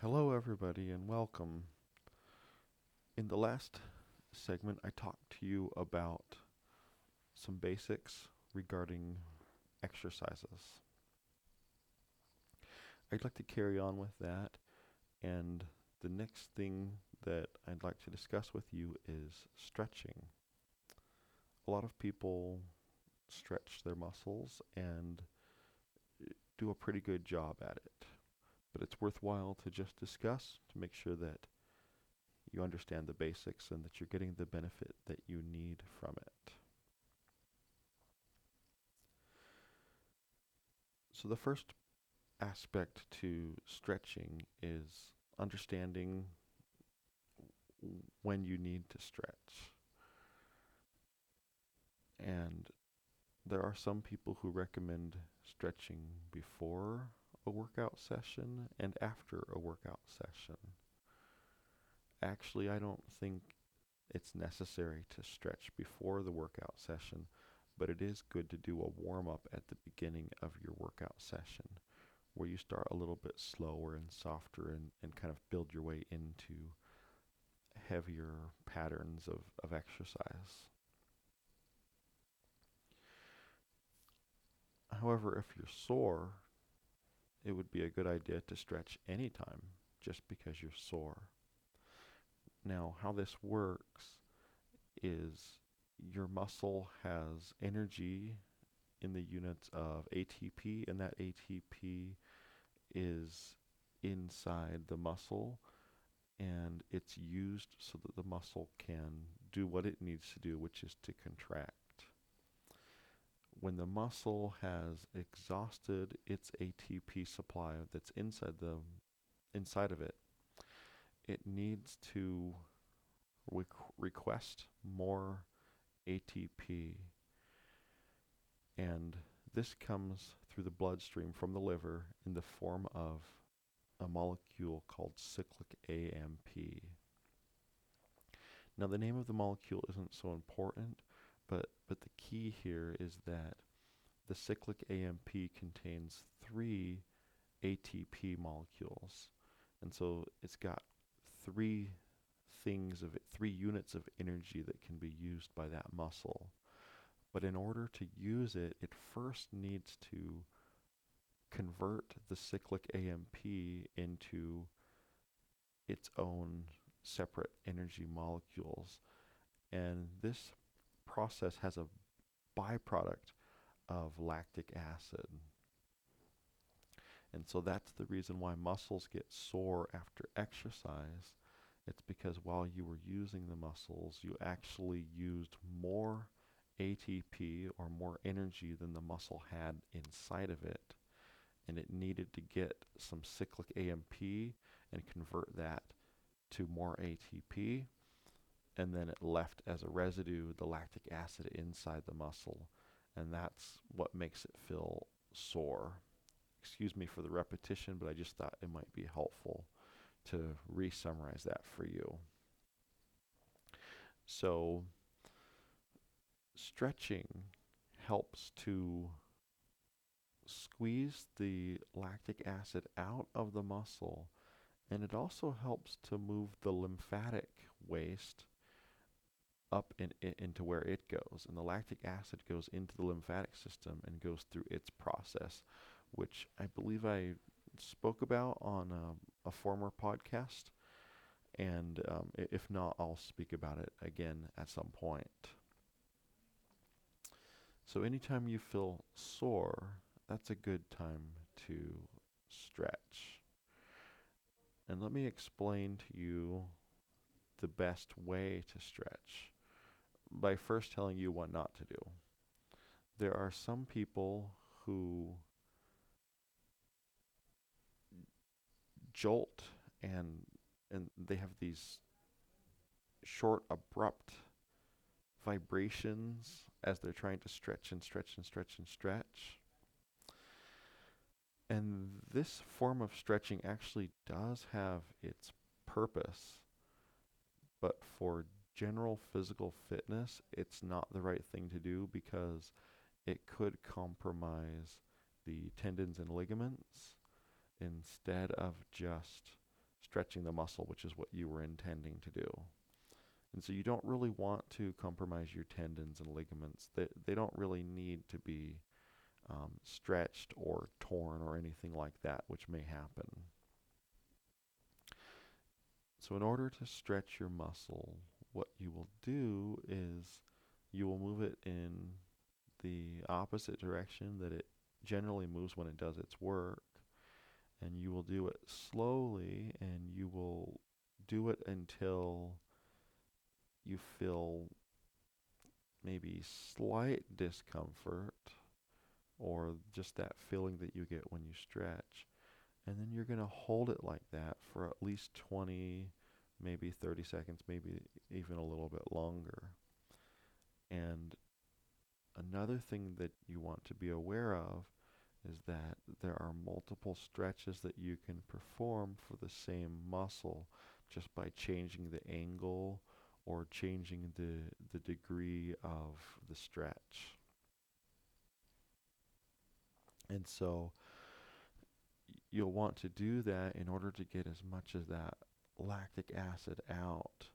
Hello, everybody, and welcome. In the last segment, I talked to you about some basics regarding exercises. I'd like to carry on with that, and the next thing that I'd like to discuss with you is stretching. A lot of people stretch their muscles and do a pretty good job at it but it's worthwhile to just discuss to make sure that you understand the basics and that you're getting the benefit that you need from it. So, the first aspect to stretching is understanding when you need to stretch. And there are some people who recommend stretching before a workout session and after a workout session. Actually, I don't think it's necessary to stretch before the workout session, but it is good to do a warm up at the beginning of your workout session where you start a little bit slower and softer and, and kind of build your way into heavier patterns of, of exercise. However, if you're sore, it would be a good idea to stretch anytime just because you're sore. Now, how this works is your muscle has energy in the units of ATP, and that ATP is inside the muscle and it's used so that the muscle can do what it needs to do, which is to contract when the muscle has exhausted its ATP supply that's inside the inside of it, it needs to request more ATP. And this comes through the bloodstream from the liver in the form of a molecule called cyclic AMP. Now, the name of the molecule isn't so important but, but the key here is that the cyclic AMP contains three ATP molecules. And so it's got three things of it, three units of energy that can be used by that muscle. But in order to use it, it first needs to convert the cyclic AMP into its own separate energy molecules. And this process has a byproduct of lactic acid. And so that's the reason why muscles get sore after exercise. It's because while you were using the muscles, you actually used more ATP or more energy than the muscle had inside of it. And it needed to get some cyclic AMP and convert that to more ATP and then it left as a residue the lactic acid inside the muscle, and that's what makes it feel sore. Excuse me for the repetition, but I just thought it might be helpful to re summarize that for you. So, stretching helps to squeeze the lactic acid out of the muscle, and it also helps to move the lymphatic waste up in, in, into where it goes. And the lactic acid goes into the lymphatic system and goes through its process, which I believe I spoke about on a, a former podcast. And um, if not, I'll speak about it again at some point. So, anytime you feel sore, that's a good time to stretch. And let me explain to you the best way to stretch by first telling you what not to do. There are some people who jolt and and they have these short abrupt vibrations as they're trying to stretch and stretch and stretch and stretch. And this form of stretching actually does have its purpose, but for general physical fitness, it's not the right thing to do because it could compromise the tendons and ligaments instead of just stretching the muscle, which is what you were intending to do. And so you don't really want to compromise your tendons and ligaments. They, they don't really need to be um, stretched or torn or anything like that, which may happen. So, in order to stretch your muscle, what you will do is you will move it in the opposite direction that it generally moves when it does its work. And you will do it slowly and you will do it until you feel maybe slight discomfort or just that feeling that you get when you stretch. And then you're going to hold it like that for at least 20, maybe 30 seconds, maybe even a little bit longer. And another thing that you want to be aware of is that there are multiple stretches that you can perform for the same muscle just by changing the angle or changing the, the degree of the stretch. And so you'll want to do that in order to get as much of that lactic acid out.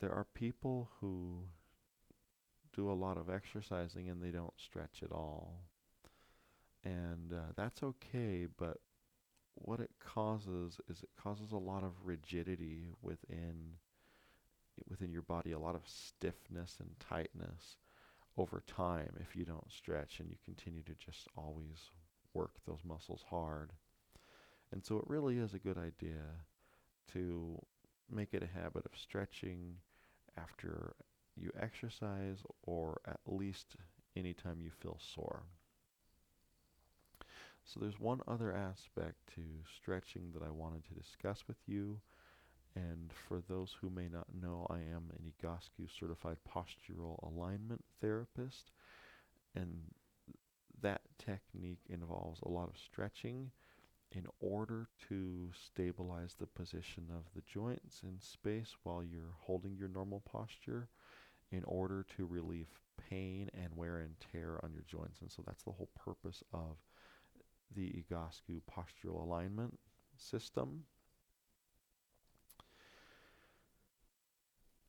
There are people who do a lot of exercising and they don't stretch at all. And uh, that's okay, but what it causes is it causes a lot of rigidity within within your body, a lot of stiffness and tightness over time if you don't stretch and you continue to just always work those muscles hard. And so it really is a good idea to make it a habit of stretching after you exercise or at least anytime you feel sore. So there's one other aspect to stretching that I wanted to discuss with you. And for those who may not know, I am an Egoscue certified postural alignment therapist. And that technique involves a lot of stretching in order to stabilize the position of the joints in space while you're holding your normal posture in order to relieve pain and wear and tear on your joints. And so that's the whole purpose of the Egoscue postural alignment system.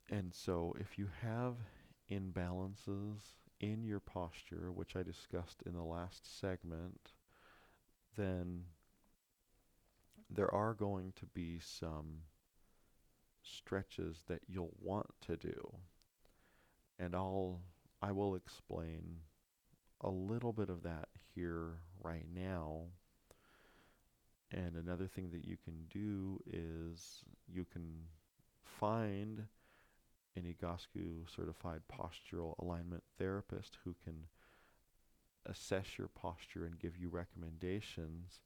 And so if you have imbalances in your posture, which I discussed in the last segment, then there are going to be some stretches that you'll want to do. And I'll I will explain a little bit of that here right now. And another thing that you can do is you can find an Egoscue certified postural alignment therapist who can assess your posture and give you recommendations.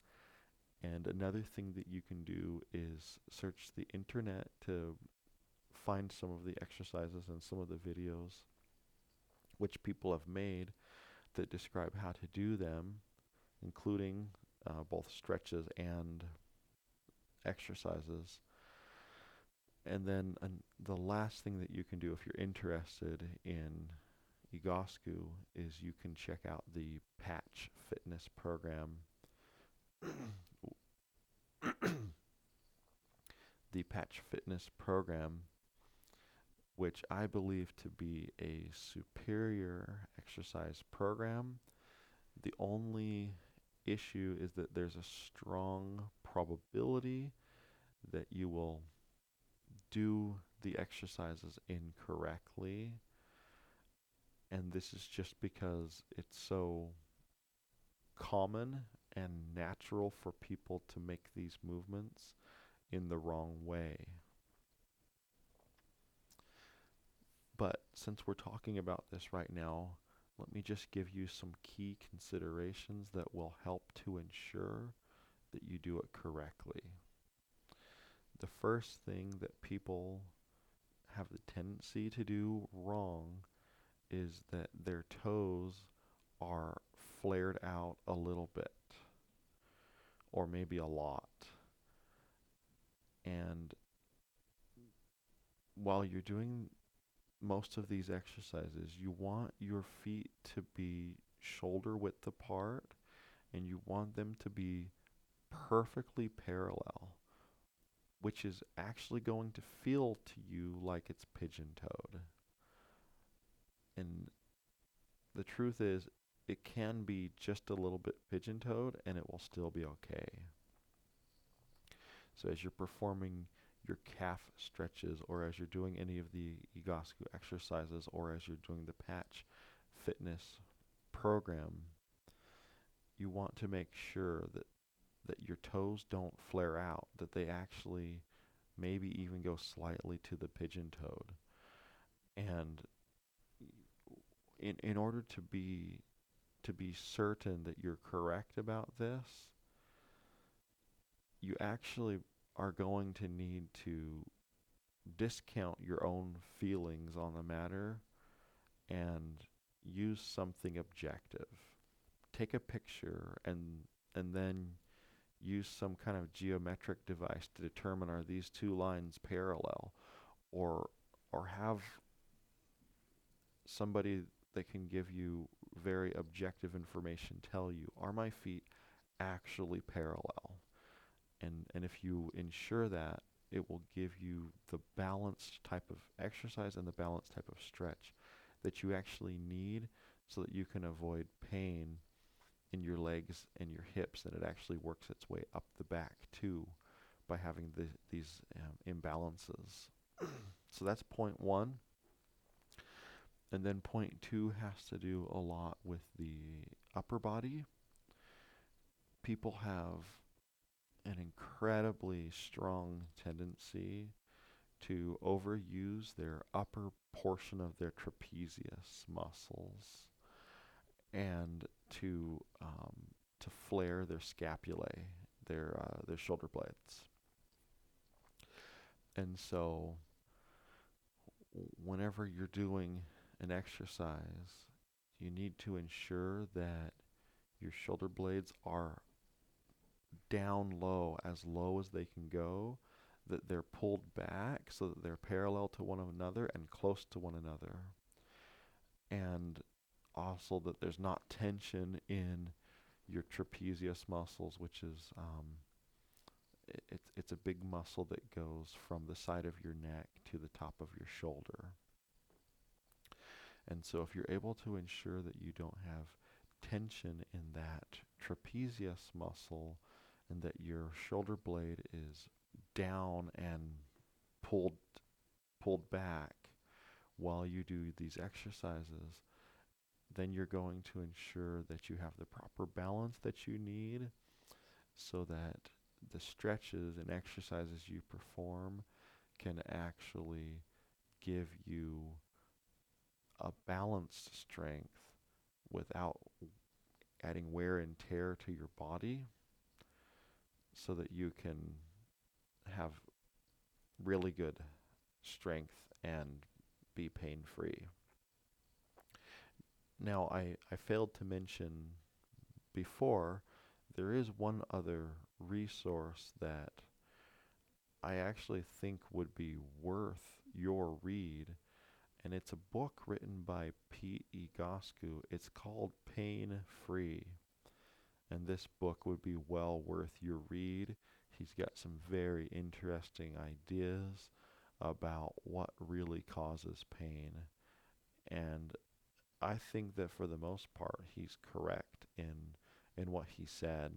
And another thing that you can do is search the internet to find some of the exercises and some of the videos which people have made that describe how to do them, including uh, both stretches and exercises. And then an, the last thing that you can do if you're interested in Egoscue is you can check out the Patch Fitness program. The Patch Fitness program, which I believe to be a superior exercise program. The only issue is that there's a strong probability that you will do the exercises incorrectly. And this is just because it's so common and natural for people to make these movements in the wrong way. But since we're talking about this right now, let me just give you some key considerations that will help to ensure that you do it correctly the first thing that people have the tendency to do wrong is that their toes are flared out a little bit or maybe a lot. And while you're doing most of these exercises, you want your feet to be shoulder width apart and you want them to be perfectly parallel which is actually going to feel to you like it's pigeon toed. And the truth is, it can be just a little bit pigeon toed and it will still be okay. So as you're performing your calf stretches or as you're doing any of the Egoscue exercises or as you're doing the patch fitness program, you want to make sure that that your toes don't flare out, that they actually maybe even go slightly to the pigeon toed. And in in order to be to be certain that you're correct about this, you actually are going to need to discount your own feelings on the matter and use something objective. Take a picture and and then use some kind of geometric device to determine are these two lines parallel or or have somebody that can give you very objective information tell you are my feet actually parallel? And and if you ensure that it will give you the balanced type of exercise and the balanced type of stretch that you actually need so that you can avoid pain in your legs and your hips and it actually works its way up the back too by having the, these um, imbalances. So that's point one and then point two has to do a lot with the upper body people have an incredibly strong tendency to overuse their upper portion of their trapezius muscles and to um, to flare their scapulae, their uh, their shoulder blades. And so, whenever you're doing an exercise, you need to ensure that your shoulder blades are down low, as low as they can go, that they're pulled back so that they're parallel to one another and close to one another. And also that there's not tension in your trapezius muscles, which is um, it, it's it's a big muscle that goes from the side of your neck to the top of your shoulder. And so, if you're able to ensure that you don't have tension in that trapezius muscle, and that your shoulder blade is down and pulled pulled back while you do these exercises, then you're going to ensure that you have the proper balance that you need so that the stretches and exercises you perform can actually give you a balanced strength without adding wear and tear to your body so that you can have really good strength and be pain free. Now, I, I failed to mention before, there is one other resource that I actually think would be worth your read, and it's a book written by Pete Egoscue. It's called Pain Free, and this book would be well worth your read. He's got some very interesting ideas about what really causes pain, and I think that for the most part, he's correct in in what he said.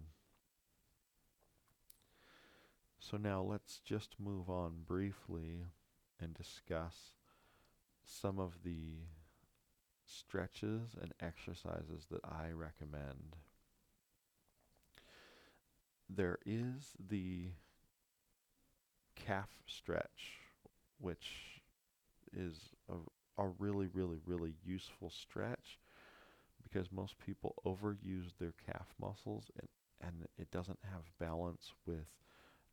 So now let's just move on briefly and discuss some of the stretches and exercises that I recommend. There is the calf stretch, which is a a really, really, really useful stretch because most people overuse their calf muscles and, and it doesn't have balance with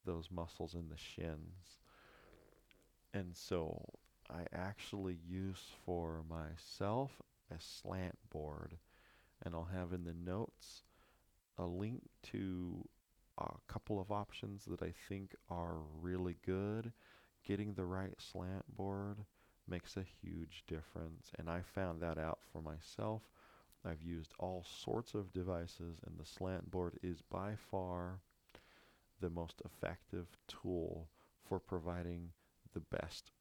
those muscles in the shins. And so I actually use for myself a slant board and I'll have in the notes a link to a couple of options that I think are really good. Getting the right slant board makes a huge difference. And I found that out for myself. I've used all sorts of devices, and the slant board is by far the most effective tool for providing the best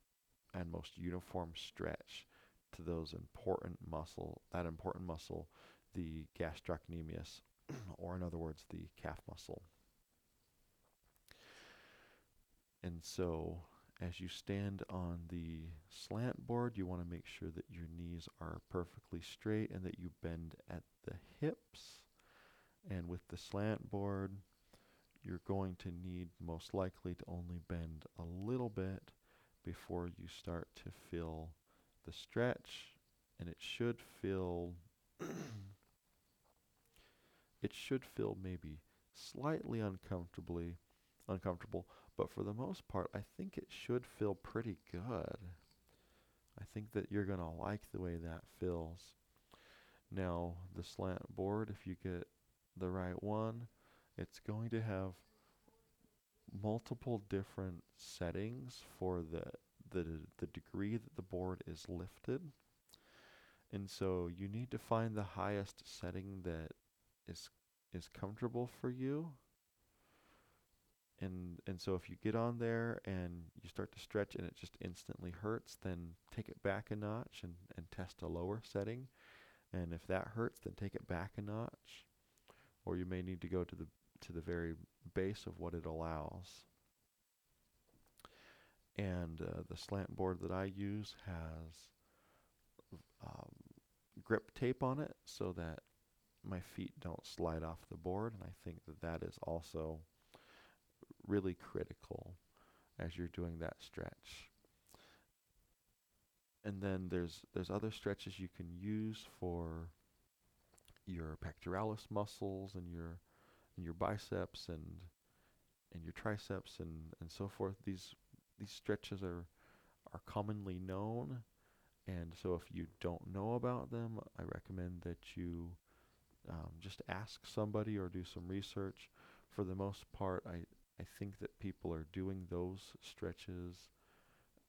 and most uniform stretch to those important muscle, that important muscle, the gastrocnemius, or in other words, the calf muscle. And so as you stand on the slant board, you want to make sure that your knees are perfectly straight and that you bend at the hips. And with the slant board, you're going to need most likely to only bend a little bit before you start to feel the stretch. And it should feel, it should feel maybe slightly uncomfortably uncomfortable but for the most part, I think it should feel pretty good. I think that you're going to like the way that feels. Now, the slant board, if you get the right one, it's going to have multiple different settings for the the the degree that the board is lifted. And so you need to find the highest setting that is is comfortable for you. And and so if you get on there and you start to stretch and it just instantly hurts then take it back a notch and, and test a lower setting. And if that hurts then take it back a notch. Or you may need to go to the to the very base of what it allows and uh, the slant board that I use has um, grip tape on it so that my feet don't slide off the board and I think that that is also really critical as you're doing that stretch. And then there's there's other stretches you can use for your pectoralis muscles and your and your biceps and and your triceps and, and so forth. These these stretches are are commonly known and so if you don't know about them, I recommend that you um, just ask somebody or do some research. For the most part, I, I think that people are doing those stretches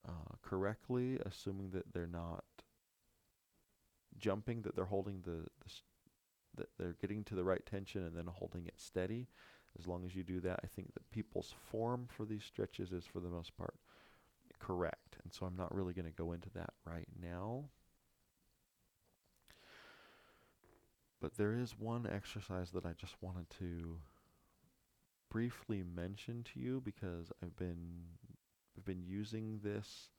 uh, correctly, assuming that they're not jumping, that they're holding the, the that they're getting to the right tension and then holding it steady. As long as you do that, I think that people's form for these stretches is for the most part correct. And so I'm not really going to go into that right now. But there is one exercise that I just wanted to briefly mention to you because I've been I've been using this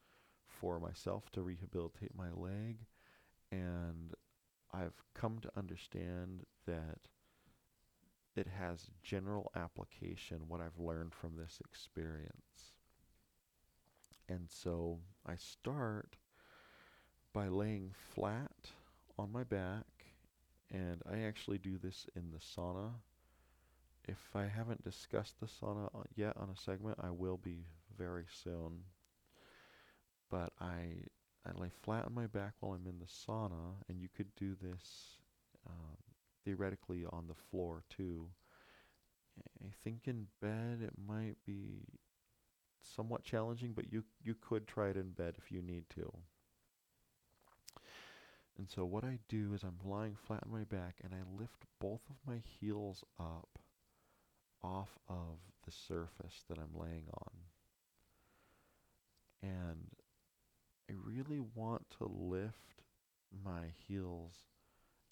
for myself to rehabilitate my leg and I've come to understand that it has general application what I've learned from this experience. And so I start by laying flat on my back and I actually do this in the sauna if I haven't discussed the sauna uh, yet on a segment, I will be very soon. But I I lay flat on my back while I'm in the sauna, and you could do this um, theoretically on the floor too. I think in bed it might be somewhat challenging, but you you could try it in bed if you need to. And so what I do is I'm lying flat on my back and I lift both of my heels up off of the surface that I'm laying on. And I really want to lift my heels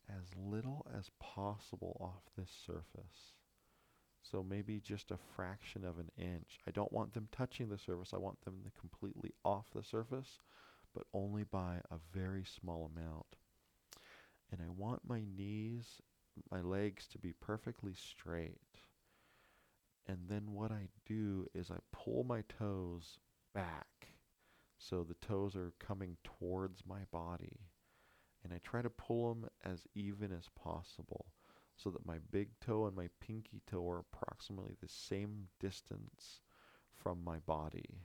as little as possible off this surface. So maybe just a fraction of an inch. I don't want them touching the surface. I want them completely off the surface, but only by a very small amount. And I want my knees, my legs to be perfectly straight. And then what I do is I pull my toes back so the toes are coming towards my body. And I try to pull them as even as possible so that my big toe and my pinky toe are approximately the same distance from my body.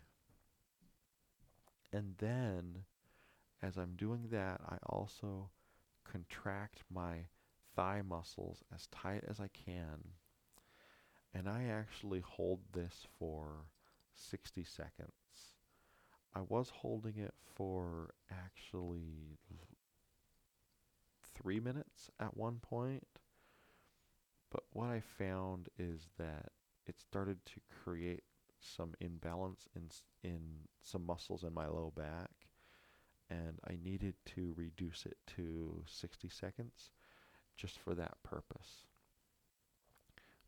And then, as I'm doing that, I also contract my thigh muscles as tight as I can and I actually hold this for 60 seconds. I was holding it for actually three minutes at one point, but what I found is that it started to create some imbalance in in some muscles in my low back, and I needed to reduce it to 60 seconds just for that purpose.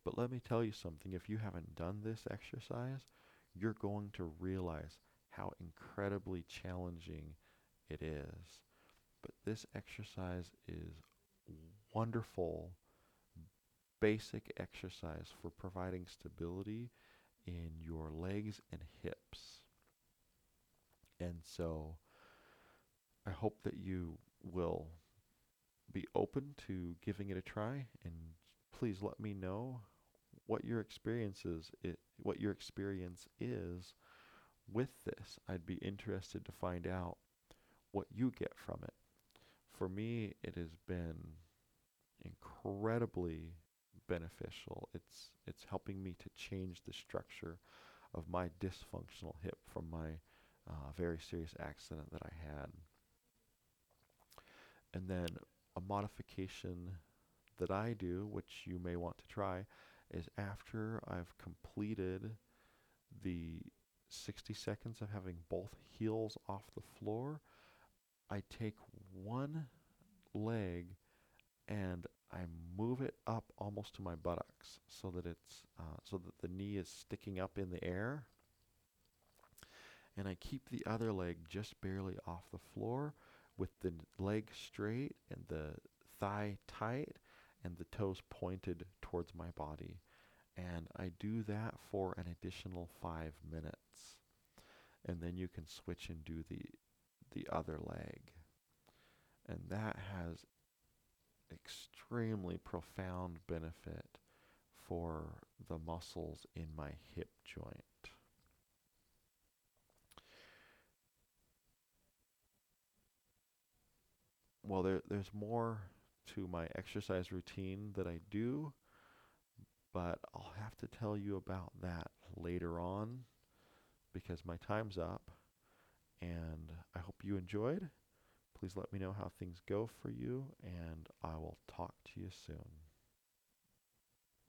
But let me tell you something if you haven't done this exercise, you're going to realize how incredibly challenging it is. But this exercise is wonderful basic exercise for providing stability in your legs and hips. And so I hope that you will be open to giving it a try and please let me know what your experience is it, what your experience is with this. I'd be interested to find out what you get from it. For me, it has been incredibly beneficial. It's it's helping me to change the structure of my dysfunctional hip from my uh, very serious accident that I had. And then a modification that I do, which you may want to try, is after I've completed the 60 seconds of having both heels off the floor, I take one leg and I move it up almost to my buttocks so that it's uh, so that the knee is sticking up in the air. And I keep the other leg just barely off the floor with the leg straight and the thigh tight and the toes pointed towards my body. And I do that for an additional five minutes. And then you can switch and do the the other leg. And that has extremely profound benefit for the muscles in my hip joint. Well, there, there's more to my exercise routine that I do, but I'll have to tell you about that later on because my time's up. And I hope you enjoyed. Please let me know how things go for you, and I will talk to you soon.